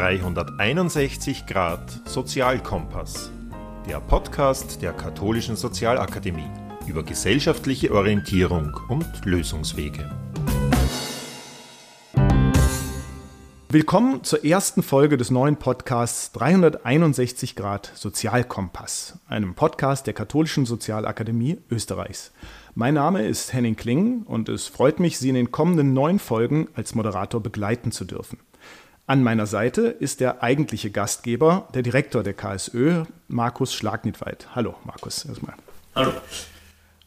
361 Grad Sozialkompass, der Podcast der Katholischen Sozialakademie über gesellschaftliche Orientierung und Lösungswege. Willkommen zur ersten Folge des neuen Podcasts 361 Grad Sozialkompass, einem Podcast der Katholischen Sozialakademie Österreichs. Mein Name ist Henning Kling und es freut mich, Sie in den kommenden neun Folgen als Moderator begleiten zu dürfen. An meiner Seite ist der eigentliche Gastgeber, der Direktor der KSÖ, Markus Schlagnitweit. Hallo, Markus, erstmal. Hallo.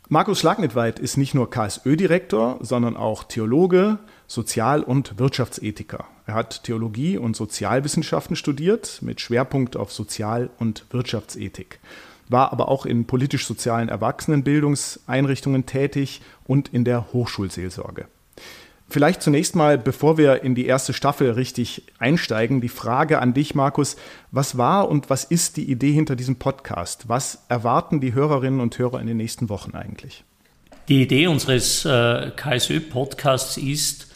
Markus Schlagnitweit ist nicht nur KSÖ-Direktor, sondern auch Theologe, Sozial- und Wirtschaftsethiker. Er hat Theologie und Sozialwissenschaften studiert mit Schwerpunkt auf Sozial- und Wirtschaftsethik, war aber auch in politisch-sozialen Erwachsenenbildungseinrichtungen tätig und in der Hochschulseelsorge. Vielleicht zunächst mal, bevor wir in die erste Staffel richtig einsteigen, die Frage an dich, Markus. Was war und was ist die Idee hinter diesem Podcast? Was erwarten die Hörerinnen und Hörer in den nächsten Wochen eigentlich? Die Idee unseres äh, KSÖ-Podcasts ist,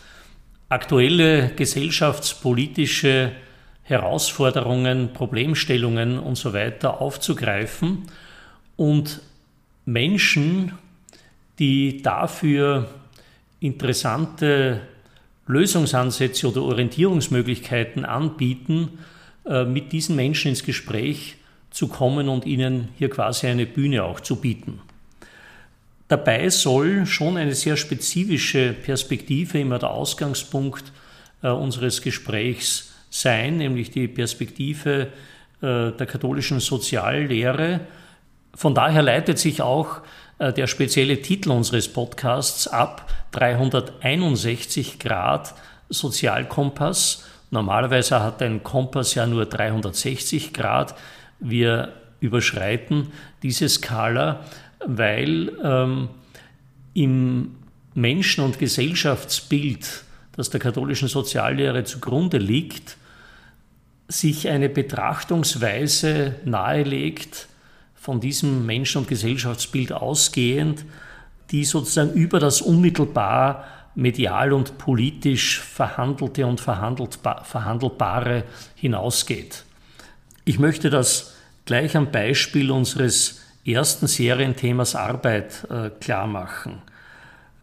aktuelle gesellschaftspolitische Herausforderungen, Problemstellungen und so weiter aufzugreifen und Menschen, die dafür interessante Lösungsansätze oder Orientierungsmöglichkeiten anbieten, äh, mit diesen Menschen ins Gespräch zu kommen und ihnen hier quasi eine Bühne auch zu bieten. Dabei soll schon eine sehr spezifische Perspektive immer der Ausgangspunkt äh, unseres Gesprächs sein, nämlich die Perspektive äh, der katholischen Soziallehre. Von daher leitet sich auch der spezielle Titel unseres Podcasts ab, 361 Grad Sozialkompass. Normalerweise hat ein Kompass ja nur 360 Grad. Wir überschreiten diese Skala weil ähm, im Menschen- und Gesellschaftsbild, das der katholischen Soziallehre zugrunde liegt, sich eine Betrachtungsweise nahelegt, von diesem Menschen- und Gesellschaftsbild ausgehend, die sozusagen über das unmittelbar medial und politisch Verhandelte und Verhandelbare hinausgeht. Ich möchte das gleich am Beispiel unseres ersten Serienthemas Arbeit äh, klar machen.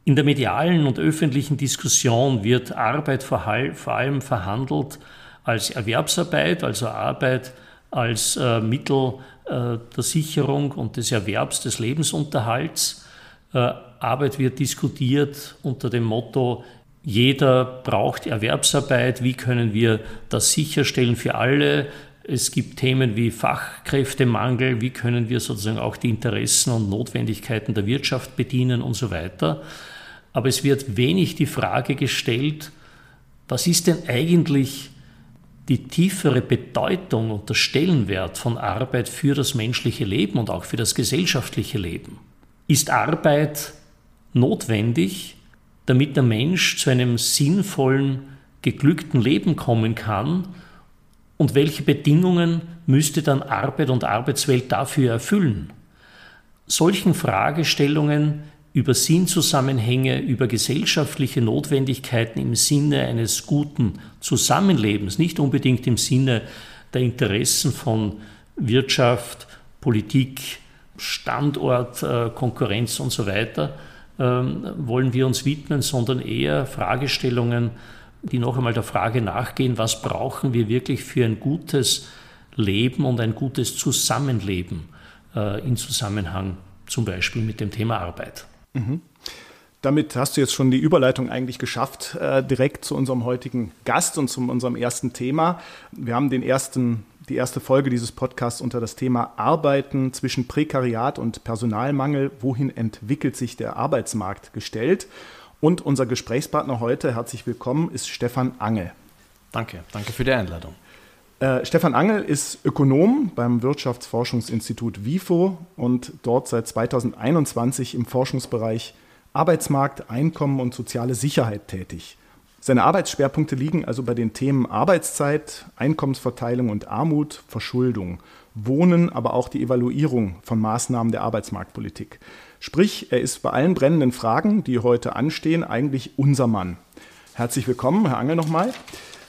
In der medialen und öffentlichen Diskussion wird Arbeit vor, allem verhandelt als Erwerbsarbeit, also Arbeit als äh, Mittel der Sicherung und des Erwerbs des Lebensunterhalts. Äh, Arbeit wird diskutiert unter dem Motto, jeder braucht Erwerbsarbeit, wie können wir das sicherstellen für alle, es gibt Themen wie Fachkräftemangel, wie können wir sozusagen auch die Interessen und Notwendigkeiten der Wirtschaft bedienen und so weiter. Aber es wird wenig die Frage gestellt, was ist denn eigentlich die tiefere Bedeutung und der Stellenwert von Arbeit für das menschliche Leben und auch für das gesellschaftliche Leben? Ist Arbeit notwendig, damit der Mensch zu einem sinnvollen, geglückten Leben kommen kann? Und welche Bedingungen müsste dann Arbeit und Arbeitswelt dafür erfüllen? Solchen Fragestellungen über Sinnzusammenhänge, über gesellschaftliche Notwendigkeiten im Sinne eines guten Zusammenlebens, nicht unbedingt im Sinne der Interessen von Wirtschaft, Politik, Standort, äh, Konkurrenz und so weiter, ähm, wollen wir uns widmen, sondern eher Fragestellungen die noch einmal der Frage nachgehen, was brauchen wir wirklich für ein gutes Leben und ein gutes Zusammenleben äh, in Zusammenhang zum Beispiel mit dem Thema Arbeit. Mhm. Damit hast du jetzt schon die Überleitung eigentlich geschafft, äh, direkt zu unserem heutigen Gast und zu unserem ersten Thema. Wir haben den ersten, die erste Folge dieses Podcasts unter das Thema Arbeiten zwischen Prekariat und Personalmangel. Wohin entwickelt sich der Arbeitsmarkt gestellt? Und unser Gesprächspartner heute, herzlich willkommen, ist Stefan Angel. Danke, danke für die Einladung. Äh, Stefan Angel ist Ökonom beim Wirtschaftsforschungsinstitut WIFO und dort seit 2021 im Forschungsbereich Arbeitsmarkt, Einkommen und soziale Sicherheit tätig. Seine Arbeitsschwerpunkte liegen also bei den Themen Arbeitszeit, Einkommensverteilung und Armut, Verschuldung, Wohnen, aber auch die Evaluierung von Maßnahmen der Arbeitsmarktpolitik. Sprich, er ist bei allen brennenden Fragen, die heute anstehen, eigentlich unser Mann. Herzlich willkommen, Herr Angel, nochmal.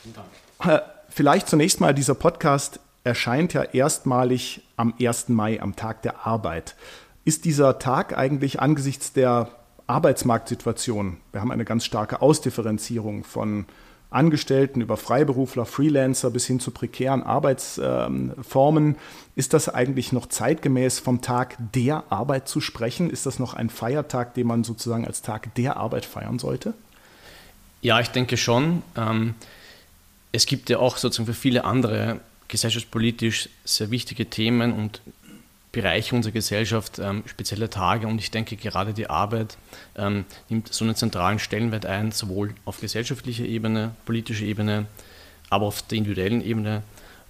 Vielen Dank. Vielleicht zunächst mal, dieser Podcast erscheint ja erstmalig am 1. Mai, am Tag der Arbeit. Ist dieser Tag eigentlich angesichts der Arbeitsmarktsituation, wir haben eine ganz starke Ausdifferenzierung von Angestellten über Freiberufler, Freelancer bis hin zu prekären Arbeitsformen, ist das eigentlich noch zeitgemäß vom Tag der Arbeit zu sprechen? Ist das noch ein Feiertag, den man sozusagen als Tag der Arbeit feiern sollte? Ja, ich denke schon. Ähm, es gibt ja auch sozusagen für viele andere gesellschaftspolitisch sehr wichtige Themen und Bereiche unserer Gesellschaft ähm, spezielle Tage und ich denke gerade die Arbeit ähm, nimmt so einen zentralen Stellenwert ein, sowohl auf gesellschaftlicher Ebene, politischer Ebene, aber auf der individuellen Ebene,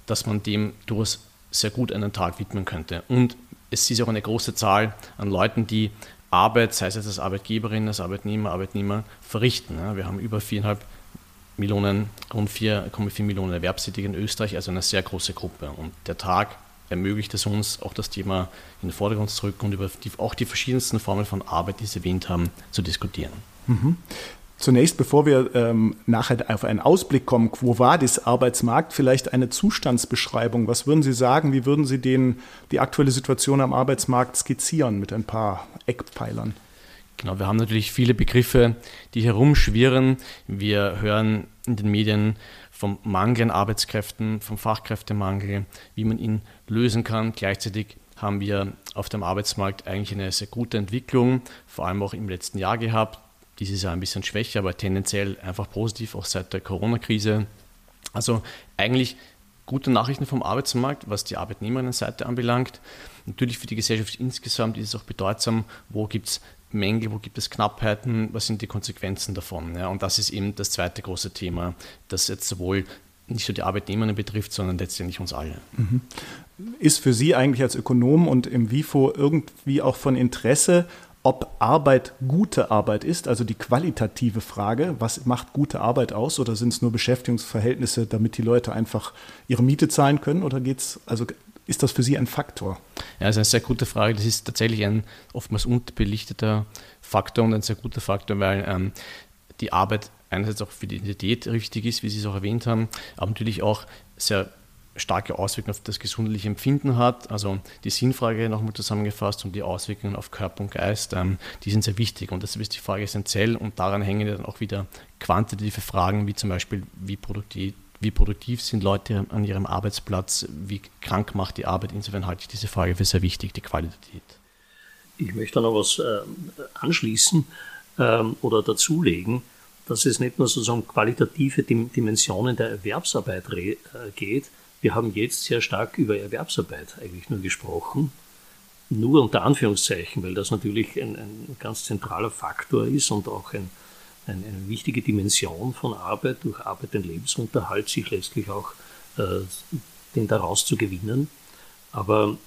dass man dem durchaus sehr gut einen Tag widmen könnte. Und es ist auch eine große Zahl an Leuten, die Arbeit, sei es als Arbeitgeberin, als Arbeitnehmer, Arbeitnehmer, verrichten. Wir haben über viereinhalb Millionen, rund 4,4 Millionen Erwerbstätige in Österreich, also eine sehr große Gruppe. Und der Tag ermöglicht es uns, auch das Thema in den Vordergrund zu rücken und über die, auch die verschiedensten Formen von Arbeit, die Sie erwähnt haben, zu diskutieren. Mhm. Zunächst, bevor wir ähm, nachher auf einen Ausblick kommen, wo war das Arbeitsmarkt, vielleicht eine Zustandsbeschreibung. Was würden Sie sagen, wie würden Sie den, die aktuelle Situation am Arbeitsmarkt skizzieren mit ein paar Eckpfeilern? Genau, wir haben natürlich viele Begriffe, die herumschwirren. Wir hören in den Medien vom Mangel an Arbeitskräften, vom Fachkräftemangel, wie man ihn lösen kann. Gleichzeitig haben wir auf dem Arbeitsmarkt eigentlich eine sehr gute Entwicklung, vor allem auch im letzten Jahr gehabt. Dieses Jahr ein bisschen schwächer, aber tendenziell einfach positiv, auch seit der Corona-Krise. Also eigentlich gute Nachrichten vom Arbeitsmarkt, was die Arbeitnehmerinnenseite anbelangt. Natürlich für die Gesellschaft insgesamt ist es auch bedeutsam, wo gibt es Mängel, wo gibt es Knappheiten, was sind die Konsequenzen davon. Ja? Und das ist eben das zweite große Thema, das jetzt sowohl nicht nur die Arbeitnehmer betrifft, sondern letztendlich uns alle. Mhm. Ist für Sie eigentlich als Ökonom und im WIFO irgendwie auch von Interesse, ob Arbeit gute Arbeit ist, also die qualitative Frage, was macht gute Arbeit aus oder sind es nur Beschäftigungsverhältnisse, damit die Leute einfach ihre Miete zahlen können oder geht's, also ist das für Sie ein Faktor? Ja, das ist eine sehr gute Frage. Das ist tatsächlich ein oftmals unterbelichteter Faktor und ein sehr guter Faktor, weil ähm, die Arbeit einerseits auch für die Identität richtig ist, wie Sie es auch erwähnt haben, aber natürlich auch sehr starke Auswirkungen auf das gesundheitliche Empfinden hat. Also die Sinnfrage nochmal zusammengefasst und die Auswirkungen auf Körper und Geist, ähm, die sind sehr wichtig und deshalb ist die Frage essentiell und daran hängen dann auch wieder quantitative Fragen, wie zum Beispiel, wie produktiv, wie produktiv sind Leute an ihrem Arbeitsplatz, wie krank macht die Arbeit. Insofern halte ich diese Frage für sehr wichtig, die Qualität. Ich möchte noch was äh, anschließen ähm, oder dazulegen, dass es nicht nur sozusagen qualitative Dimensionen der Erwerbsarbeit äh, geht. Wir haben jetzt sehr stark über Erwerbsarbeit eigentlich nur gesprochen. Nur unter Anführungszeichen, weil das natürlich ein, ein ganz zentraler Faktor ist und auch ein, eine, eine wichtige Dimension von Arbeit, durch Arbeit den Lebensunterhalt sich letztlich auch äh, den daraus zu gewinnen. Aber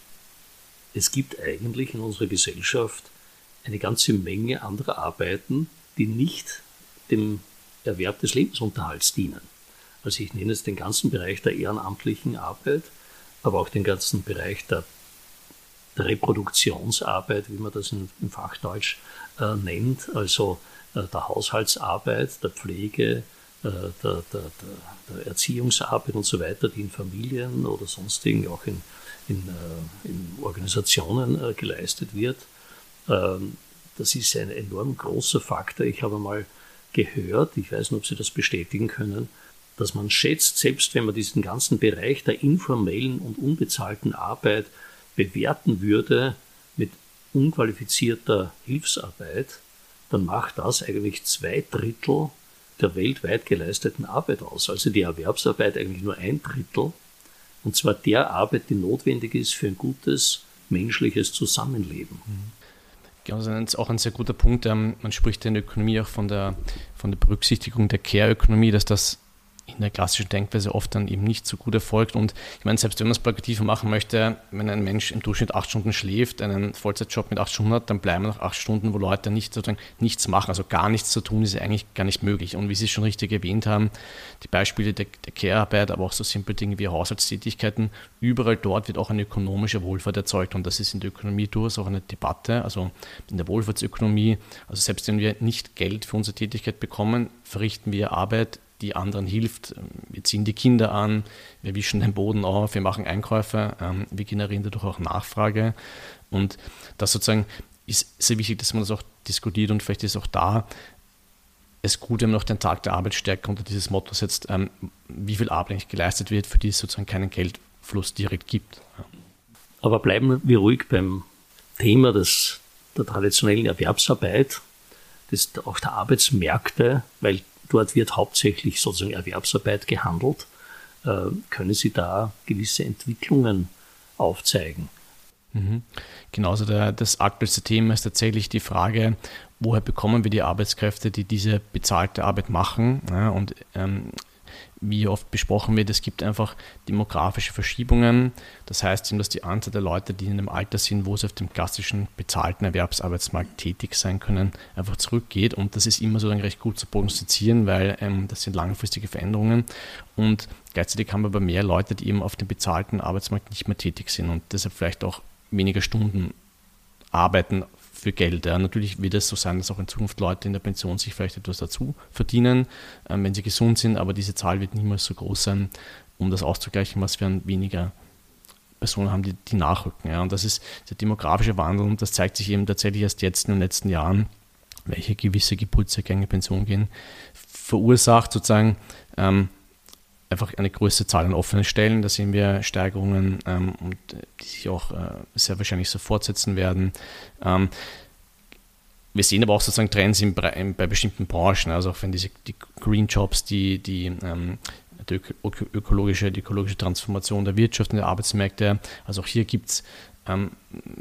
es gibt eigentlich in unserer Gesellschaft eine ganze Menge anderer Arbeiten, die nicht dem Erwerb des Lebensunterhalts dienen. Also ich nenne jetzt den ganzen Bereich der ehrenamtlichen Arbeit, aber auch den ganzen Bereich der, der Reproduktionsarbeit, wie man das in, im Fachdeutsch äh, nennt, also äh, der Haushaltsarbeit, der Pflege, äh, der, der, der, Erziehungsarbeit und so weiter, die in Familien oder sonstigen auch in, in, äh, in Organisationen geleistet wird. Ähm, das ist ein enorm großer Faktor. Ich habe mal gehört, ich weiß nicht, ob Sie das bestätigen können, dass man schätzt, selbst wenn man diesen ganzen Bereich der informellen und unbezahlten Arbeit bewerten würde unqualifizierter Hilfsarbeit, dann macht das eigentlich zwei Drittel der weltweit geleisteten Arbeit aus. Also die Erwerbsarbeit eigentlich nur ein Drittel. Und zwar der Arbeit, die notwendig ist für ein gutes menschliches Zusammenleben. Genau, das ist auch ein sehr guter Punkt. Ähm, man spricht in der Ökonomie auch von der, von der Berücksichtigung der Care-Ökonomie, dass das in der klassischen Denkweise oft dann eben nicht so gut erfolgt. Und ich meine, selbst wenn man es plakativer machen möchte, wenn ein Mensch im Durchschnitt acht Stunden schläft, einen Vollzeitjob mit acht Stunden hat, dann bleiben noch acht Stunden, wo Leute nicht sozusagen nichts machen. Also gar nichts zu tun, ist eigentlich gar nicht möglich. Und wie Sie schon richtig erwähnt haben, die Beispiele der, der Care-Arbeit, aber auch so simple Dinge wie Haushaltstätigkeiten, überall dort wird auch eine ökonomische Wohlfahrt erzeugt. Und das ist in der Ökonomie durchaus auch eine Debatte. Also in der Wohlfahrtsökonomie, also selbst wenn wir nicht Geld für unsere Tätigkeit bekommen, verrichten wir Arbeit die anderen hilft. Wir ziehen die Kinder an, wir wischen den Boden auf, wir machen Einkäufe, ähm, wir generieren dadurch auch Nachfrage. Und das sozusagen ist sehr wichtig, dass man das auch diskutiert und vielleicht ist auch da es gut, wenn man auch den Tag der Arbeit stärker unter dieses Motto setzt, ähm, wie viel Arbeit eigentlich geleistet wird, für die es sozusagen keinen Geldfluss direkt gibt. Aber bleiben wir ruhig beim Thema des, der traditionellen Erwerbsarbeit, des, auch der Arbeitsmärkte, weil dort wird hauptsächlich sozusagen Erwerbsarbeit gehandelt. Äh, können Sie da gewisse Entwicklungen aufzeigen? Mhm. Genauso der, das aktuellste Thema ist tatsächlich die Frage, woher bekommen wir die Arbeitskräfte, die diese bezahlte Arbeit machen. Ja, und ähm, wie oft besprochen wird, es gibt einfach demografische Verschiebungen. Das heißt, dass die Anzahl der Leute, die in einem Alter sind, wo sie auf dem klassischen bezahlten Erwerbsarbeitsmarkt tätig sein können, einfach zurückgeht. Und das ist immer so recht gut zu prognostizieren, weil ähm, das sind langfristige Veränderungen. Und gleichzeitig haben wir aber mehr Leute, die eben auf dem bezahlten Arbeitsmarkt nicht mehr tätig sind und deshalb vielleicht auch weniger Stunden arbeiten für Geld. Ja. Natürlich wird es so sein, dass auch in Zukunft Leute in der Pension sich vielleicht etwas dazu verdienen, ähm, wenn sie gesund sind, aber diese Zahl wird niemals so groß sein, um das auszugleichen, was wir an weniger Personen haben, die, die nachrücken. Ja. Und das ist der demografische Wandel und das zeigt sich eben tatsächlich erst jetzt in den letzten Jahren, welche gewisse Geburtsjahrgänge Pension gehen, verursacht sozusagen ähm, einfach eine größere Zahl an offenen Stellen. Da sehen wir Steigerungen, ähm, und, die sich auch äh, sehr wahrscheinlich so fortsetzen werden. Ähm, wir sehen aber auch sozusagen Trends in, in, bei bestimmten Branchen, also auch wenn diese die Green Jobs, die, die, ähm, die ökologische, die ökologische Transformation der Wirtschaft und der Arbeitsmärkte, also auch hier gibt es ähm,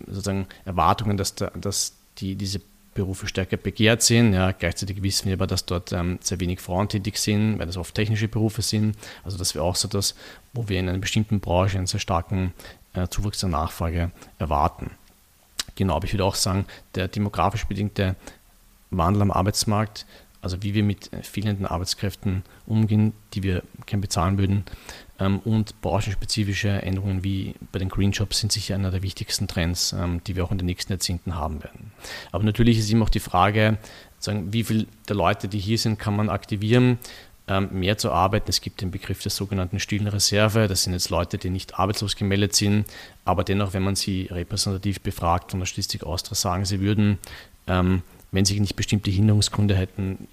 sozusagen Erwartungen, dass, da, dass die, diese Berufe stärker begehrt sind. Ja, gleichzeitig wissen wir aber, dass dort ähm, sehr wenig Frauen tätig sind, weil das oft technische Berufe sind. Also das wäre auch so das, wo wir in einer bestimmten Branche einen sehr starken äh, Zuwachs der Nachfrage erwarten. Genau, aber ich würde auch sagen, der demografisch bedingte Wandel am Arbeitsmarkt, also wie wir mit äh, fehlenden Arbeitskräften umgehen, die wir kein bezahlen würden, ähm, und branchenspezifische Änderungen wie bei den Green Jobs sind sicher einer der wichtigsten Trends, ähm, die wir auch in den nächsten Jahrzehnten haben werden. Aber natürlich ist immer auch die Frage, wie viele der Leute, die hier sind, kann man aktivieren, ähm, mehr zu arbeiten. Es gibt den Begriff der sogenannten stillen Reserve. Das sind jetzt Leute, die nicht arbeitslos gemeldet sind, aber dennoch, wenn man sie repräsentativ befragt von der Statistik Austria, sagen sie würden, wenn sie nicht bestimmte Hinderungsgründe hätten,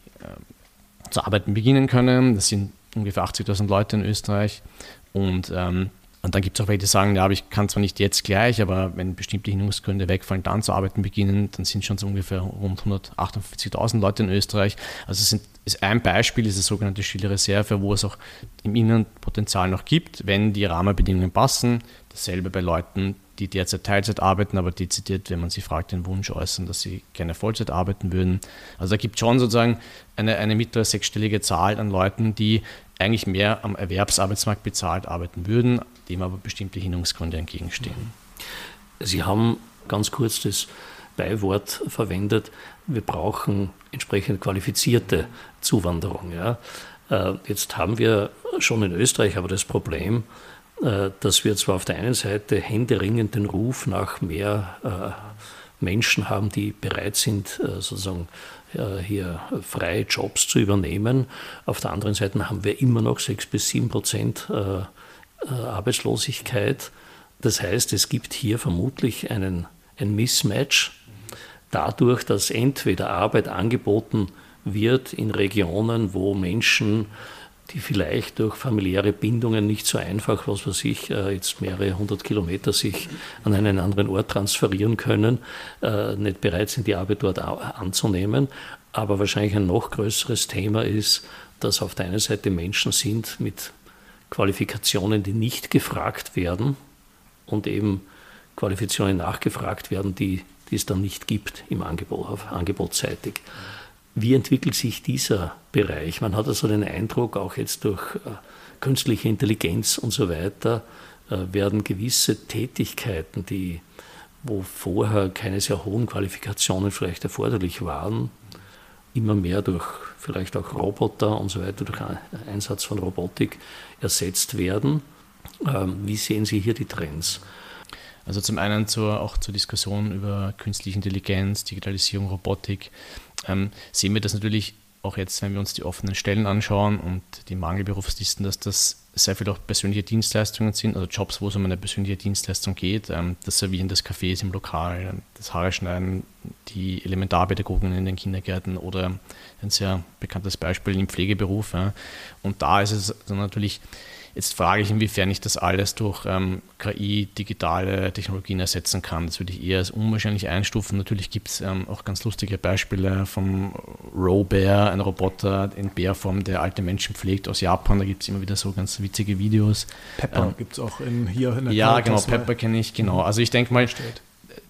zu arbeiten beginnen können. Das sind ungefähr 80.000 Leute in Österreich. Und, ähm, und dann gibt es auch welche, die sagen, ja, aber ich kann zwar nicht jetzt gleich, aber wenn bestimmte Hinderungsgründe wegfallen, dann zu arbeiten beginnen, dann sind schon so ungefähr rund 148.000 Leute in Österreich. Also es sind, ist ein Beispiel, diese sogenannte stille wo es auch im Inneren Potenzial noch gibt, wenn die Rahmenbedingungen passen. Dasselbe bei Leuten, die derzeit Teilzeit arbeiten, aber dezidiert, wenn man sie fragt, den Wunsch äußern, dass sie gerne Vollzeit arbeiten würden. Also da gibt es schon sozusagen eine, eine mittlere sechsstellige Zahl an Leuten, die eigentlich mehr am Erwerbsarbeitsmarkt bezahlt arbeiten würden, dem aber bestimmte Hinderungsgründe entgegenstehen. Sie haben ganz kurz das Beiwort verwendet, wir brauchen entsprechend qualifizierte Zuwanderung. Ja. Äh, jetzt haben wir schon in Österreich aber das Problem, dass wir zwar auf der einen Seite händeringend den Ruf nach mehr äh, Menschen haben, die bereit sind, sozusagen hier freie Jobs zu übernehmen. Auf der anderen Seite haben wir immer noch sechs bis sieben Prozent äh, äh, Arbeitslosigkeit. Das heißt, es gibt hier vermutlich einen, ein Mismatch dadurch, dass entweder Arbeit angeboten wird in Regionen, wo Menschen die vielleicht durch familiäre Bindungen nicht so einfach, was weiß ich, äh, jetzt mehrere hundert Kilometer sich an einen anderen Ort transferieren können, äh, nicht bereit sind, die Arbeit dort anzunehmen. Aber wahrscheinlich ein noch größeres Thema ist, dass auf der einen Seite Menschen sind mit Qualifikationen, die nicht gefragt werden und eben Qualifikationen nachgefragt werden, die, die es dann nicht gibt im Angebot, angebotsseitig. Wie entwickelt sich dieser Bereich? Man hat also den Eindruck, auch jetzt durch äh, künstliche Intelligenz und so weiter, äh, werden gewisse Tätigkeiten, die, wo vorher keine sehr hohen Qualifikationen vielleicht erforderlich waren, immer mehr durch vielleicht auch Roboter und so weiter, durch Einsatz von Robotik ersetzt werden. Ähm, wie sehen Sie hier die Trends? Also zum einen zur, auch zur Diskussion über künstliche Intelligenz, Digitalisierung, Robotik ähm, sehen wir, dass natürlich auch jetzt, wenn wir uns die offenen Stellen anschauen und die Mangelberufslisten, dass das sehr viel auch persönliche Dienstleistungen sind, also Jobs, wo es um eine persönliche Dienstleistung geht, ähm, das Servieren des Cafés im Lokal, das Haare schneiden, die Elementarpädagogen in den Kindergärten oder ein sehr bekanntes Beispiel im Pflegeberuf. Und da ist es natürlich Jetzt frage ich, inwiefern ich das alles durch ähm, KI, digitale Technologien ersetzen kann. Das würde ich eher als unwahrscheinlich einstufen. Natürlich gibt es ähm, auch ganz lustige Beispiele vom Robear, ein Roboter in Bärform, der alte Menschen pflegt aus Japan. Da gibt es immer wieder so ganz witzige Videos. Pepper ähm, gibt es auch in, hier in der Ja, genau, Pepper kenne ich, genau. Also ich denke mal,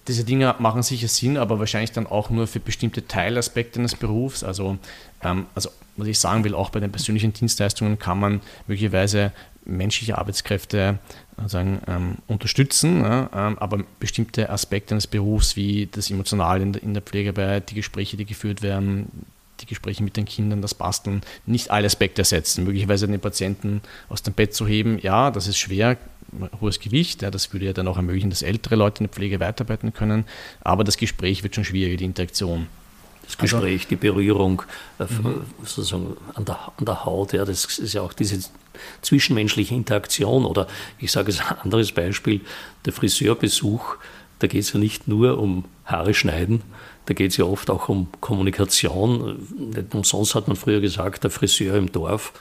diese Dinge machen sicher Sinn, aber wahrscheinlich dann auch nur für bestimmte Teilaspekte eines Berufs. Also, ähm, also was ich sagen will, auch bei den persönlichen Dienstleistungen kann man möglicherweise menschliche Arbeitskräfte sagen, ähm, unterstützen, ja, ähm, aber bestimmte Aspekte eines Berufs wie das Emotionale in der, in der Pflegearbeit, die Gespräche, die geführt werden, die Gespräche mit den Kindern, das Basteln, nicht alle Aspekte ersetzen. Möglicherweise den Patienten aus dem Bett zu heben, ja, das ist schwer, hohes Gewicht, ja, das würde ja dann auch ermöglichen, dass ältere Leute in der Pflege weiterarbeiten können, aber das Gespräch wird schon schwieriger, die Interaktion. Das Gespräch, also, die Berührung äh, mhm. sozusagen an der, an der Haut, ja, das ist ja auch diese zwischenmenschliche Interaktion oder ich sage es ein anderes Beispiel, der Friseurbesuch, da geht es ja nicht nur um Haare schneiden, da geht es ja oft auch um Kommunikation. Nicht umsonst hat man früher gesagt, der Friseur im Dorf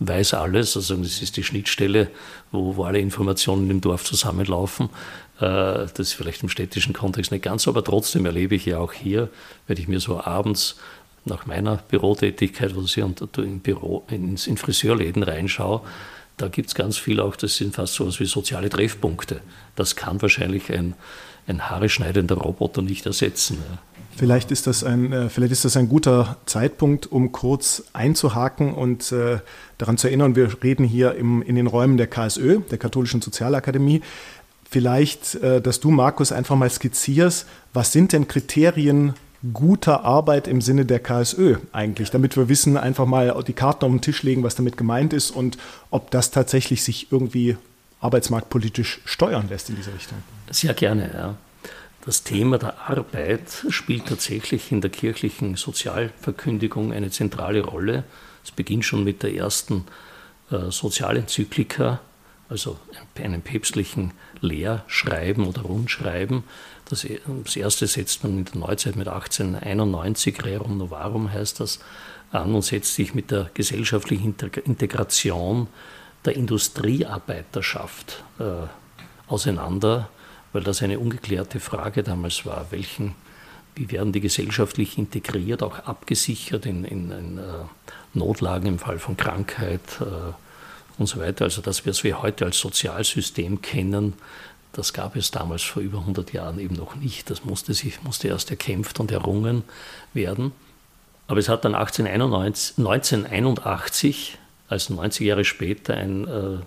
weiß alles, also das ist die Schnittstelle, wo, wo alle Informationen im Dorf zusammenlaufen. Äh, das ist vielleicht im städtischen Kontext nicht ganz so, aber trotzdem erlebe ich ja auch hier, wenn ich mir so abends nach meiner Bürotätigkeit, wo ich in, Büro, in, in Friseurläden reinschaue, da gibt es ganz viel auch, das sind fast so etwas wie soziale Treffpunkte. Das kann wahrscheinlich ein, ein haare schneidender Roboter nicht ersetzen. Ja. Vielleicht ist, das ein, äh, vielleicht ist das ein guter Zeitpunkt, um kurz einzuhaken und äh, daran zu erinnern, wir reden hier im, in den Räumen der KSÖ, der Katholischen Sozialakademie. Vielleicht, äh, dass du, Markus, einfach mal skizzierst, was sind denn Kriterien guter Arbeit im Sinne der KSÖ eigentlich, damit wir wissen, einfach mal die Karten auf den Tisch legen, was damit gemeint ist und ob das tatsächlich sich irgendwie arbeitsmarktpolitisch steuern lässt in diese Richtung. Sehr gerne, ja. Das Thema der Arbeit spielt tatsächlich in der kirchlichen Sozialverkündigung eine zentrale Rolle. Es beginnt schon mit der ersten äh, Sozialenzyklika, also einem päpstlichen Lehrschreiben oder Rundschreiben, das, das erste setzt man in der Neuzeit mit 1891, Rerum Novarum heißt das, an und setzt sich mit der gesellschaftlichen Integration der Industriearbeiterschaft äh, auseinander, weil das eine ungeklärte Frage damals war, welchen, wie werden die gesellschaftlich integriert, auch abgesichert in, in, in äh, Notlagen im Fall von Krankheit äh, und so weiter. Also das, was wir heute als Sozialsystem kennen, das gab es damals vor über 100 Jahren eben noch nicht. Das musste, sich, musste erst erkämpft und errungen werden. Aber es hat dann 1891, 1981, also 90 Jahre später, ein äh,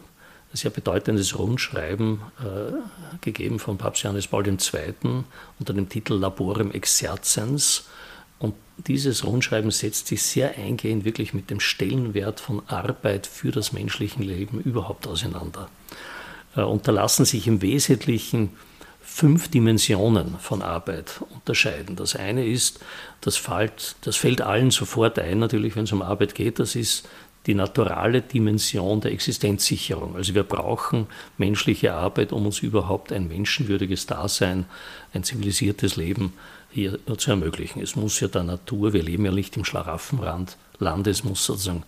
sehr bedeutendes Rundschreiben äh, gegeben von Papst Johannes Paul II. unter dem Titel Laborem Exerzens. Und dieses Rundschreiben setzt sich sehr eingehend wirklich mit dem Stellenwert von Arbeit für das menschliche Leben überhaupt auseinander. Äh, unterlassen sich im Wesentlichen fünf Dimensionen von Arbeit unterscheiden. Das eine ist, das fällt, das fällt allen sofort ein, natürlich, wenn es um Arbeit geht, das ist die naturale Dimension der Existenzsicherung. Also wir brauchen menschliche Arbeit, um uns überhaupt ein menschenwürdiges Dasein, ein zivilisiertes Leben hier zu ermöglichen. Es muss ja der Natur, wir leben ja nicht im Schlaraffenrand Landes, muss sozusagen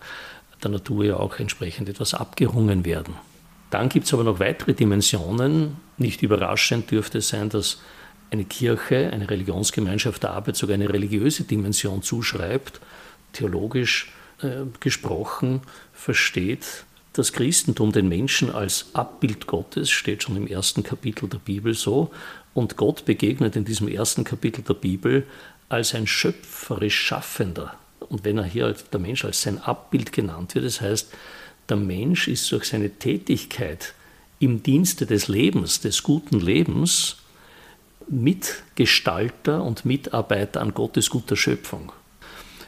der Natur ja auch entsprechend etwas abgerungen werden. Dann gibt es aber noch weitere Dimensionen. Nicht überraschend dürfte es sein, dass eine Kirche, eine Religionsgemeinschaft der Arbeit sogar eine religiöse Dimension zuschreibt. Theologisch äh, gesprochen versteht das Christentum den Menschen als Abbild Gottes, steht schon im ersten Kapitel der Bibel so. Und Gott begegnet in diesem ersten Kapitel der Bibel als ein schöpferisch Schaffender. Und wenn er hier der Mensch als sein Abbild genannt wird, das heißt, der Mensch ist durch seine Tätigkeit im Dienste des Lebens, des guten Lebens, Mitgestalter und Mitarbeiter an Gottes guter Schöpfung.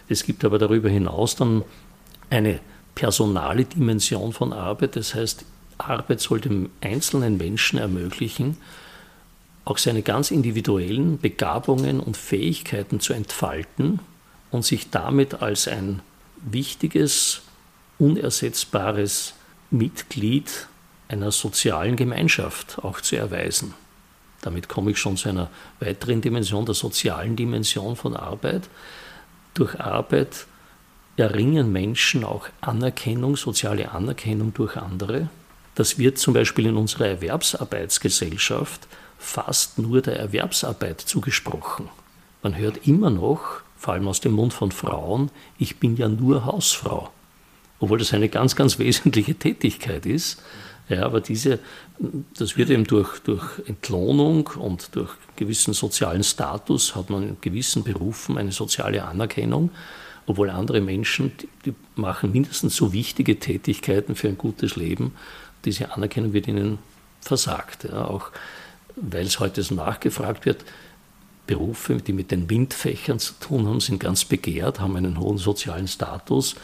Es gibt aber darüber hinaus dann eine personale Dimension von Arbeit, das heißt, Arbeit soll dem einzelnen Menschen ermöglichen, auch seine ganz individuellen Begabungen und Fähigkeiten zu entfalten und sich damit als ein wichtiges, unersetzbares Mitglied einer sozialen Gemeinschaft auch zu erweisen. Damit komme ich schon zu einer weiteren Dimension, der sozialen Dimension von Arbeit. Durch Arbeit erringen Menschen auch Anerkennung, soziale Anerkennung durch andere. Das wird zum Beispiel in unserer Erwerbsarbeitsgesellschaft fast nur der Erwerbsarbeit zugesprochen. Man hört immer noch, vor allem aus dem Mund von Frauen, ich bin ja nur Hausfrau. Obwohl das eine ganz, ganz wesentliche Tätigkeit ist. Ja, aber diese, das wird eben durch, durch Entlohnung und durch gewissen sozialen Status hat man in gewissen Berufen eine soziale Anerkennung, obwohl andere Menschen, die, die machen mindestens so wichtige Tätigkeiten für ein gutes Leben. Diese Anerkennung wird ihnen versagt. Ja, auch weil es heute so nachgefragt wird, Berufe, die mit den Windfächern zu tun haben, sind ganz begehrt, haben einen hohen sozialen Status.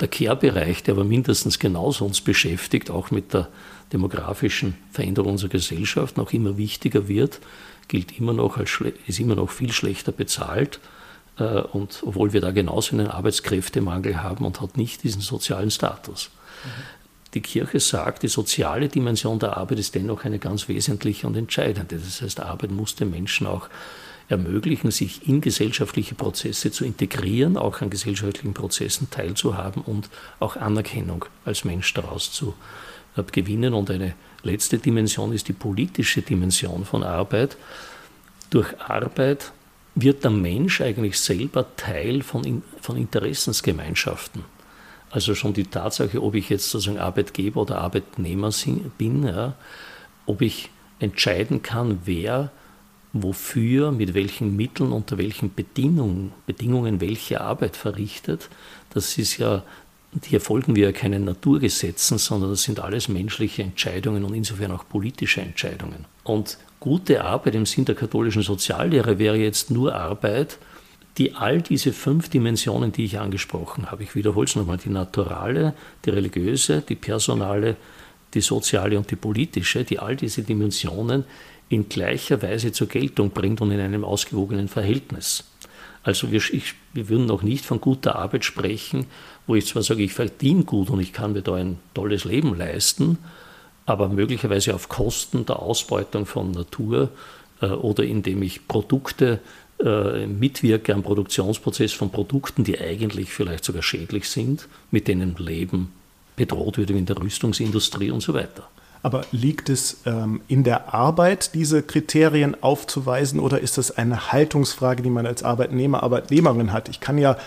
Der Care-Bereich, der aber mindestens genauso uns beschäftigt, auch mit der demografischen Veränderung unserer Gesellschaft, noch immer wichtiger wird, gilt immer noch als ist immer noch viel schlechter bezahlt. Äh, und obwohl wir da genauso einen Arbeitskräftemangel haben und hat nicht diesen sozialen Status. Die Kirche sagt, die soziale Dimension der Arbeit ist dennoch eine ganz wesentliche und entscheidende. Das heißt, Arbeit muss den Menschen auch ermöglichen, sich in gesellschaftliche Prozesse zu integrieren, auch an gesellschaftlichen Prozessen teilzuhaben und auch Anerkennung als Mensch daraus zu äh, gewinnen. Und eine letzte Dimension ist die politische Dimension von Arbeit. Durch Arbeit wird der Mensch eigentlich selber Teil von, von Interessensgemeinschaften. Also schon die Tatsache, ob ich jetzt sozusagen Arbeitgeber oder Arbeitnehmer bin, ja, ob ich entscheiden kann, wer wofür, mit welchen Mitteln, unter welchen Bedingungen, Bedingungen welche Arbeit verrichtet. Das ist ja, hier folgen wir ja keinen Naturgesetzen, sondern das sind alles menschliche Entscheidungen und insofern auch politische Entscheidungen. Und gute Arbeit im Sinn der katholischen Soziallehre wäre jetzt nur Arbeit, die all diese fünf Dimensionen, die ich angesprochen habe, ich wiederhole es nochmal, die naturale, die religiöse, die personale, die soziale und die politische, die all diese Dimensionen in gleicher Weise zur Geltung bringt und in einem ausgewogenen Verhältnis. Also wir, ich, wir würden noch nicht von guter Arbeit sprechen, wo ich zwar sage, ich verdiene gut und ich kann mir da ein tolles Leben leisten, aber möglicherweise auf Kosten der Ausbeutung von Natur äh, oder indem ich Produkte äh, mitwirke am Produktionsprozess von Produkten, die eigentlich vielleicht sogar schädlich sind, mit denen Leben bedroht wird wie in der Rüstungsindustrie und so weiter. Aber liegt es ähm, in der Arbeit, diese Kriterien aufzuweisen, oder ist das eine Haltungsfrage, die man als Arbeitnehmer, Arbeitnehmerin hat? Ich kann ja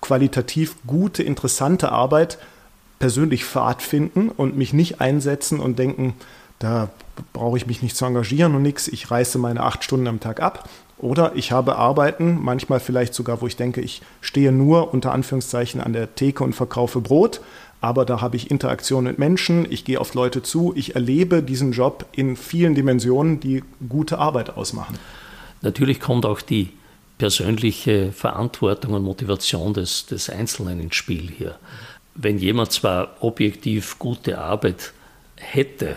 qualitativ gute, interessante Arbeit persönlich Fahrt finden und mich nicht einsetzen und denken, da brauche ich mich nicht zu engagieren und nichts, ich reiße meine acht Stunden am Tag ab. Oder ich habe Arbeiten, manchmal vielleicht sogar, wo ich denke, ich stehe nur unter Anführungszeichen an der Theke und verkaufe Brot, aber da habe ich Interaktion mit Menschen, ich gehe auf Leute zu, ich erlebe diesen Job in vielen Dimensionen, die gute Arbeit ausmachen. Natürlich kommt auch die persönliche Verantwortung und Motivation des, des Einzelnen ins Spiel hier. Wenn jemand zwar objektiv gute Arbeit hätte,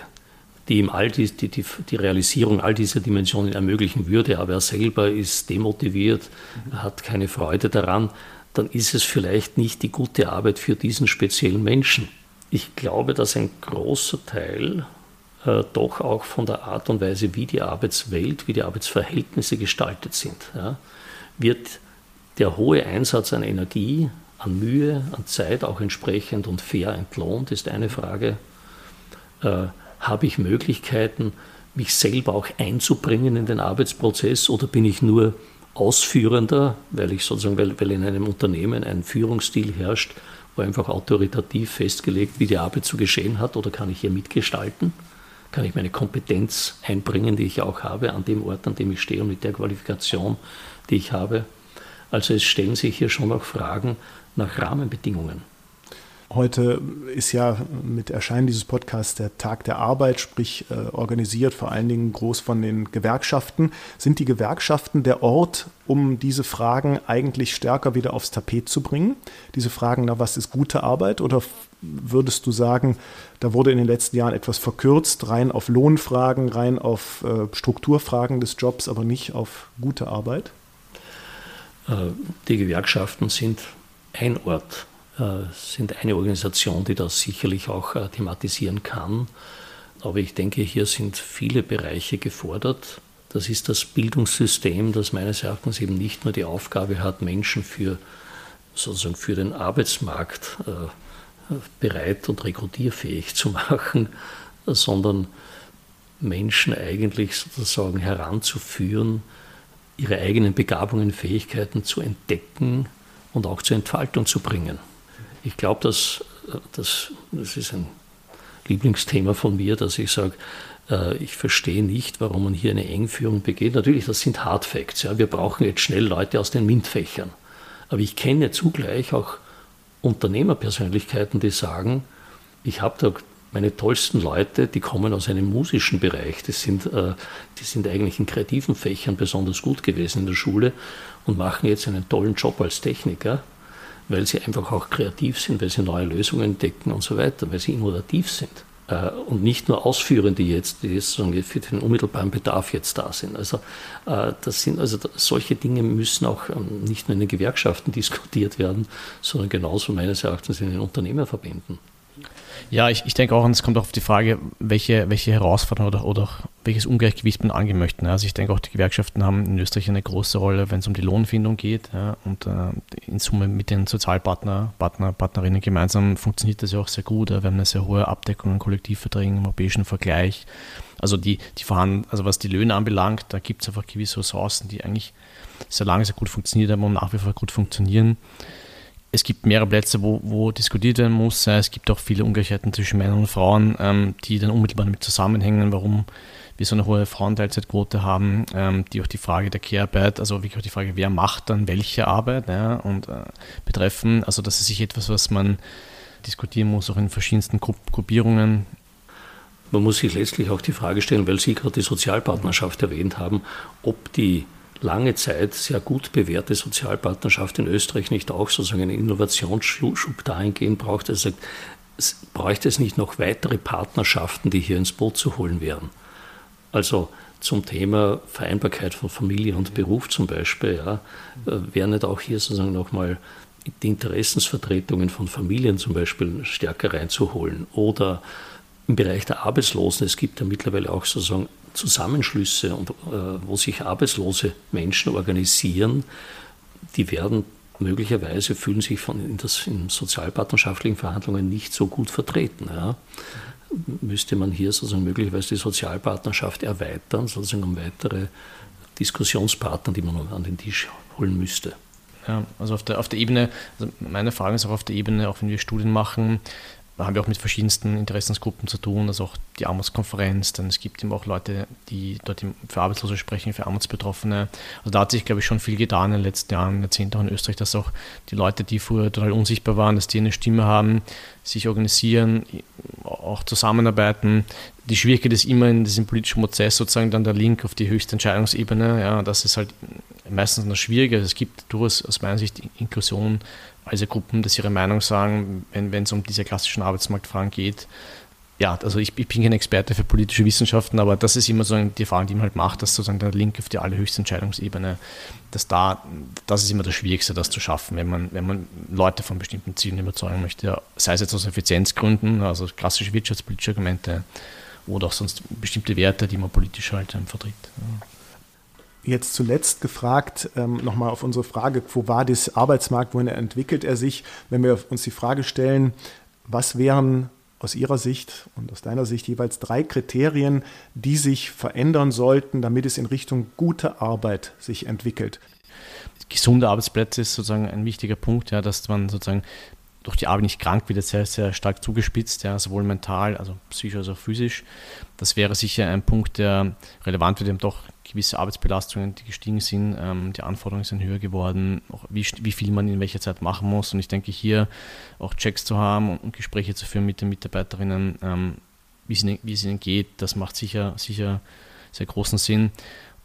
die ihm all die, die, die, die, Realisierung all dieser Dimensionen ermöglichen würde, aber er selber ist demotiviert, hat keine Freude daran, dann ist es vielleicht nicht die gute Arbeit für diesen speziellen Menschen. Ich glaube, dass ein großer Teil äh, doch auch von der Art und Weise, wie die Arbeitswelt, wie die Arbeitsverhältnisse gestaltet sind, ja, wird der hohe Einsatz an Energie, an Mühe, an Zeit auch entsprechend und fair entlohnt, ist eine Frage. Äh, habe ich Möglichkeiten, mich selber auch einzubringen in den Arbeitsprozess oder bin ich nur Ausführender, weil ich sozusagen, weil, weil in einem Unternehmen ein Führungsstil herrscht, wo einfach autoritativ festgelegt, wie die Arbeit zu geschehen hat, oder kann ich hier mitgestalten? Kann ich meine Kompetenz einbringen, die ich auch habe, an dem Ort, an dem ich stehe und mit der Qualifikation, die ich habe? Also es stellen sich hier schon auch Fragen nach Rahmenbedingungen. Heute ist ja mit Erscheinen dieses Podcasts der Tag der Arbeit, sprich äh, organisiert vor allen Dingen groß von den Gewerkschaften. Sind die Gewerkschaften der Ort, um diese Fragen eigentlich stärker wieder aufs Tapet zu bringen? Diese Fragen, na, was ist gute Arbeit? Oder würdest du sagen, da wurde in den letzten Jahren etwas verkürzt, rein auf Lohnfragen, rein auf äh, Strukturfragen des Jobs, aber nicht auf gute Arbeit? Äh, die Gewerkschaften sind ein Ort sind eine Organisation, die das sicherlich auch äh, thematisieren kann. Aber ich denke, hier sind viele Bereiche gefordert. Das ist das Bildungssystem, das meines Erachtens eben nicht nur die Aufgabe hat, Menschen für, sozusagen für den Arbeitsmarkt äh, bereit und rekrutierfähig zu machen, sondern Menschen eigentlich sozusagen heranzuführen, ihre eigenen Begabungen, Fähigkeiten zu entdecken und auch zur Entfaltung zu bringen. Ich glaube, dass, dass das ist ein Lieblingsthema von mir, dass ich sage, äh, ich verstehe nicht, warum man hier eine Engführung begeht. Natürlich, das sind Hard Facts. Ja. Wir brauchen jetzt schnell Leute aus den MINT-Fächern. Aber ich kenne zugleich auch Unternehmerpersönlichkeiten, die sagen, ich habe da meine tollsten Leute, die kommen aus einem musischen Bereich. Das sind, äh, die sind eigentlich in kreativen Fächern besonders gut gewesen in der Schule und machen jetzt einen tollen Job als Techniker weil sie einfach auch kreativ sind, weil sie neue Lösungen entdecken und so weiter, weil sie innovativ sind. Äh, und nicht nur Ausführende jetzt, die jetzt für den unmittelbaren Bedarf jetzt da sind. Also, äh, das sind also solche Dinge müssen auch ähm, nicht nur in den Gewerkschaften diskutiert werden, sondern genauso meines Erachtens in den Unternehmerverbänden. Ja, ich, ich denke auch, und es kommt auch auf die Frage, welche, welche Herausforderungen oder, oder welches Ungleichgewicht man angehen möchte. Also ich denke auch, die Gewerkschaften haben in Österreich eine große Rolle, wenn es um die Lohnfindung geht. Ja, und äh, in Summe mit den Sozialpartner, Partner, Partnerinnen gemeinsam funktioniert das ja auch sehr gut. Wir haben eine sehr hohe Abdeckung an Kollektivverträgen im europäischen Vergleich. Also die, die vorhanden, also was die Löhne anbelangt, da gibt es einfach gewisse Ressourcen, die eigentlich sehr lange sehr gut funktioniert haben und nach wie vor gut funktionieren es gibt mehrere Plätze, wo, wo diskutiert werden muss. Es gibt auch viele Ungleichheiten zwischen Männern und Frauen, ähm, die dann unmittelbar damit zusammenhängen, warum wir so eine hohe Frauenteilzeitquote haben, ähm, die auch die Frage der Care-Arbeit, also wirklich auch die Frage, wer macht dann welche Arbeit ja, und äh, betreffen. Also das ist sich etwas, was man diskutieren muss, auch in verschiedensten Gru Gruppierungen. Man muss sich letztlich auch die Frage stellen, weil Sie gerade die Sozialpartnerschaft erwähnt haben, ob die lange Zeit sehr gut bewährte Sozialpartnerschaft in Österreich nicht auch sozusagen einen Innovationsschub dahingehend braucht. Er sagt, es bräuchte es nicht noch weitere Partnerschaften, die hier ins Boot zu holen wären. Also zum Thema Vereinbarkeit von Familie und Beruf zum Beispiel, ja, äh, wäre nicht auch hier sozusagen nochmal die Interessensvertretungen von Familien zum Beispiel stärker reinzuholen oder im Bereich der Arbeitslosen, es gibt ja mittlerweile auch sozusagen Zusammenschlüsse, und, äh, wo sich arbeitslose Menschen organisieren, die werden möglicherweise fühlen sich von in, das, in sozialpartnerschaftlichen Verhandlungen nicht so gut vertreten. Ja. Müsste man hier sozusagen möglicherweise die Sozialpartnerschaft erweitern, sozusagen um weitere Diskussionspartner, die man an den Tisch holen müsste. Ja, also auf der, auf der Ebene, also meine Frage ist auch auf der Ebene, auch wenn wir Studien machen, da haben wir auch mit verschiedensten Interessensgruppen zu tun, also auch die Armutskonferenz, dann es gibt eben auch Leute, die dort für Arbeitslose sprechen, für Armutsbetroffene. Also da hat sich, glaube ich, schon viel getan in den letzten Jahren, Jahrzehnten auch in Österreich, dass auch die Leute, die früher total unsichtbar waren, dass die eine Stimme haben, sich organisieren, auch zusammenarbeiten. Die Schwierigkeit ist immer in diesem politischen Prozess sozusagen dann der Link auf die höchste Entscheidungsebene. Ja, das ist halt meistens noch schwieriger. Also es gibt durchaus aus meiner Sicht Inklusion also Gruppen, dass ihre Meinung sagen, wenn es um diese klassischen Arbeitsmarktfragen geht. Ja, also ich, ich, bin kein Experte für politische Wissenschaften, aber das ist immer so die Frage, die man halt macht, dass sozusagen der Link auf die allerhöchste Entscheidungsebene, dass da, das ist immer das Schwierigste, das zu schaffen, wenn man, wenn man Leute von bestimmten Zielen überzeugen möchte, sei es jetzt aus Effizienzgründen, also klassische wirtschaftspolitische Argumente oder auch sonst bestimmte Werte, die man politisch halt ähm, vertritt. Ja jetzt zuletzt gefragt, ähm, nochmal auf unsere Frage, wo war das Arbeitsmarkt, wohin entwickelt er sich? Wenn wir uns die Frage stellen, was wären aus Ihrer Sicht und aus deiner Sicht jeweils drei Kriterien, die sich verändern sollten, damit es in Richtung gute Arbeit sich entwickelt? Gesunde Arbeitsplätze ist sozusagen ein wichtiger Punkt, ja, dass man sozusagen durch die Arbeit nicht krank wird, sehr, sehr stark zugespitzt, ja, sowohl mental, also psychisch als auch physisch. Das wäre sicher ein Punkt, der relevant wird, eben doch gewisse Arbeitsbelastungen, die gestiegen sind, ähm, die Anforderungen sind höher geworden, wie, wie viel man in welcher Zeit machen muss. Und ich denke, hier auch Checks zu haben und, und Gespräche zu führen mit den Mitarbeiterinnen, ähm, wie, es, wie es ihnen geht, das macht sicher, sicher sehr großen Sinn.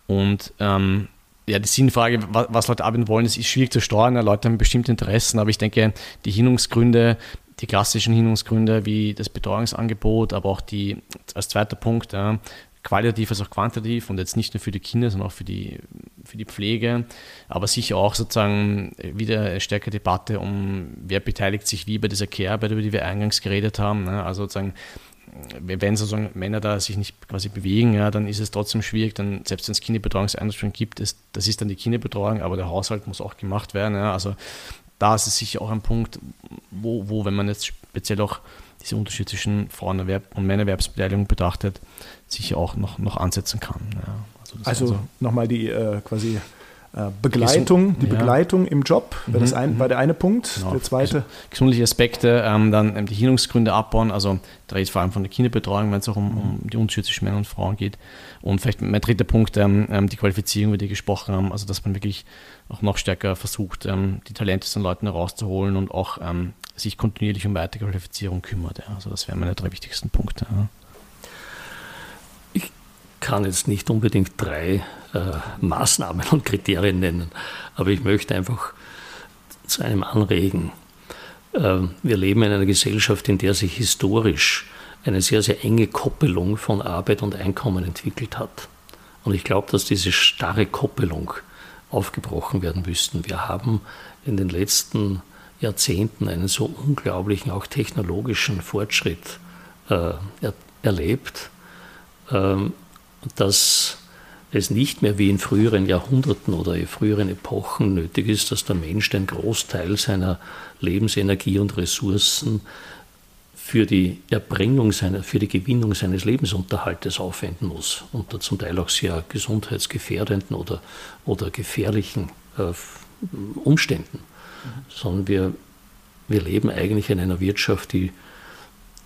Und ähm, ja, die Sinnfrage, was Leute arbeiten wollen, ist schwierig zu steuern. Leute haben bestimmte Interessen, aber ich denke, die Hinungsgründe, die klassischen Hinungsgründe wie das Betreuungsangebot, aber auch die, als zweiter Punkt, ja, qualitativ als auch quantitativ und jetzt nicht nur für die Kinder, sondern auch für die, für die Pflege, aber sicher auch sozusagen wieder eine stärkere Debatte um, wer beteiligt sich wie bei dieser Care-Arbeit, über die wir eingangs geredet haben. Ne? Also sozusagen, wenn sozusagen Männer da sich nicht quasi bewegen, ja, dann ist es trotzdem schwierig, dann selbst wenn es Kinderbetreuungseinrichtungen gibt, ist, das ist dann die Kinderbetreuung, aber der Haushalt muss auch gemacht werden. Ja. Also da ist es sicher auch ein Punkt, wo, wo wenn man jetzt speziell auch diese Unterschiede zwischen Frauenerwerb und Männerwerbsbeteiligung betrachtet, sicher auch noch, noch ansetzen kann. Ja. Also, also, also nochmal die äh, quasi Begleitung, die ja. Begleitung im Job war, das mhm, ein, mhm. war der eine Punkt. Genau. Der zweite. Gesundliche Aspekte, ähm, dann ähm, die Hirnungsgründe abbauen, also da redet vor allem von der Kinderbetreuung, wenn es auch um, um, die Unterschiede zwischen Männern und Frauen geht. Und vielleicht mein dritter Punkt, ähm, ähm, die Qualifizierung, über die wir gesprochen haben, also dass man wirklich auch noch stärker versucht, ähm, die Talente von Leuten herauszuholen und auch ähm, sich kontinuierlich um weitere Qualifizierung kümmert. Ja. Also das wären meine drei wichtigsten Punkte. Ja. Kann jetzt nicht unbedingt drei äh, Maßnahmen und Kriterien nennen, aber ich möchte einfach zu einem anregen. Äh, wir leben in einer Gesellschaft, in der sich historisch eine sehr, sehr enge Koppelung von Arbeit und Einkommen entwickelt hat. Und ich glaube, dass diese starre Koppelung aufgebrochen werden müsste. Wir haben in den letzten Jahrzehnten einen so unglaublichen, auch technologischen Fortschritt äh, er, erlebt, äh, dass es nicht mehr wie in früheren Jahrhunderten oder in früheren Epochen nötig ist, dass der Mensch den Großteil seiner Lebensenergie und Ressourcen für die Erbringung seiner, für die Gewinnung seines Lebensunterhaltes aufwenden muss, unter zum Teil auch sehr gesundheitsgefährdenden oder, oder gefährlichen äh, Umständen sondern wir, wir leben eigentlich in einer Wirtschaft, die,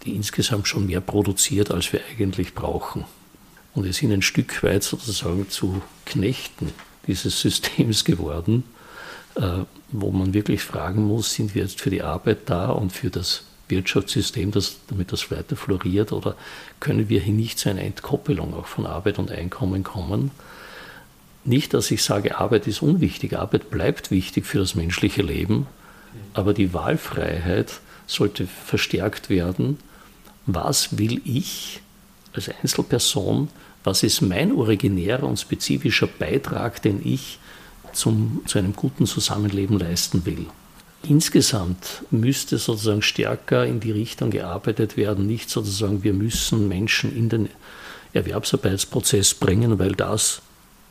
die insgesamt schon mehr produziert, als wir eigentlich brauchen. Und wir sind ein Stück weit sozusagen zu Knechten dieses Systems geworden, äh, wo man wirklich fragen muss, sind wir jetzt für die Arbeit da und für das Wirtschaftssystem, das, damit das weiter floriert, oder können wir hier nicht zu einer Entkoppelung auch von Arbeit und Einkommen kommen? Nicht, dass ich sage, Arbeit ist unwichtig. Arbeit bleibt wichtig für das menschliche Leben, aber die Wahlfreiheit sollte verstärkt werden. Was will ich als Einzelperson? Was ist mein originärer und spezifischer Beitrag, den ich zum, zu einem guten Zusammenleben leisten will? Insgesamt müsste sozusagen stärker in die Richtung gearbeitet werden, nicht sozusagen, wir müssen Menschen in den Erwerbsarbeitsprozess bringen, weil das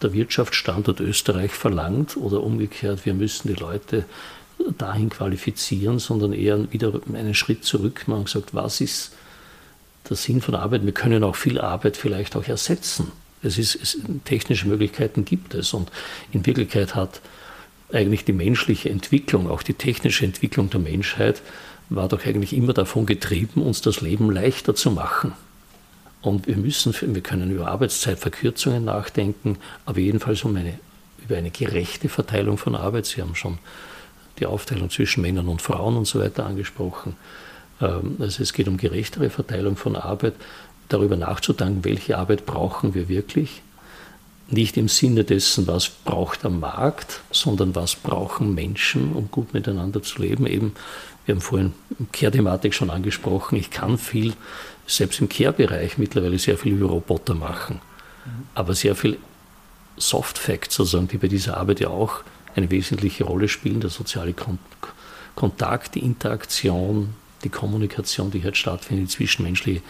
der Wirtschaftsstandort Österreich verlangt oder umgekehrt, wir müssen die Leute dahin qualifizieren, sondern eher wieder einen Schritt zurück machen und gesagt, was ist der Sinn von Arbeit? Wir können auch viel Arbeit vielleicht auch ersetzen. Es ist, es, technische Möglichkeiten gibt es und in Wirklichkeit hat eigentlich die menschliche Entwicklung, auch die technische Entwicklung der Menschheit, war doch eigentlich immer davon getrieben, uns das Leben leichter zu machen. Und wir müssen, wir können über Arbeitszeitverkürzungen nachdenken, aber jedenfalls um eine, über eine gerechte Verteilung von Arbeit. Sie haben schon die Aufteilung zwischen Männern und Frauen und so weiter angesprochen. Ähm, also es geht um gerechtere Verteilung von Arbeit, darüber nachzudenken, welche Arbeit brauchen wir wirklich. Nicht im Sinne dessen, was braucht der Markt, sondern was brauchen Menschen, um gut miteinander zu leben. Eben, wir haben vorhin Care-Thematik schon angesprochen, ich kann viel selbst im Care-Bereich mittlerweile sehr viel über Roboter machen. Aber sehr viel Soft Facts sozusagen, die bei dieser Arbeit ja auch eine wesentliche Rolle spielen, der soziale Kon Kontakt, die Interaktion, die Kommunikation, die jetzt stattfindet, die zwischenmenschliche,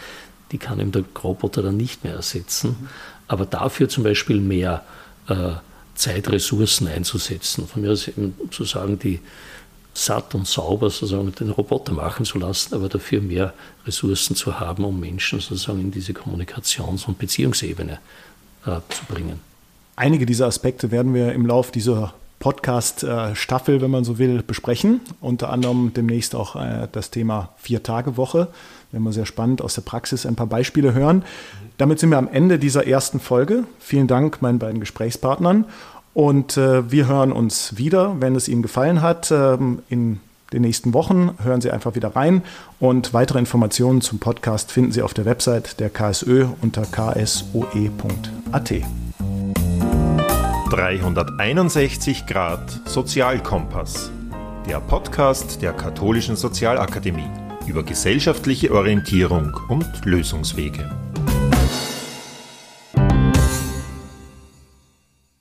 die kann eben der Roboter dann nicht mehr ersetzen. Aber dafür zum Beispiel mehr äh, Zeitressourcen einzusetzen. Von mir aus eben zu sagen, die, satt und sauber sozusagen den Roboter machen zu lassen, aber dafür mehr Ressourcen zu haben, um Menschen sozusagen in diese Kommunikations- und Beziehungsebene äh, zu bringen. Einige dieser Aspekte werden wir im Laufe dieser Podcast-Staffel, wenn man so will, besprechen. Unter anderem demnächst auch äh, das Thema Vier-Tage-Woche. Wenn wir sehr spannend aus der Praxis ein paar Beispiele hören. Damit sind wir am Ende dieser ersten Folge. Vielen Dank meinen beiden Gesprächspartnern. Und äh, wir hören uns wieder, wenn es Ihnen gefallen hat. Ähm, in den nächsten Wochen hören Sie einfach wieder rein. Und weitere Informationen zum Podcast finden Sie auf der Website der KSÖ unter ksoe.at. 361 Grad Sozialkompass. Der Podcast der Katholischen Sozialakademie über gesellschaftliche Orientierung und Lösungswege.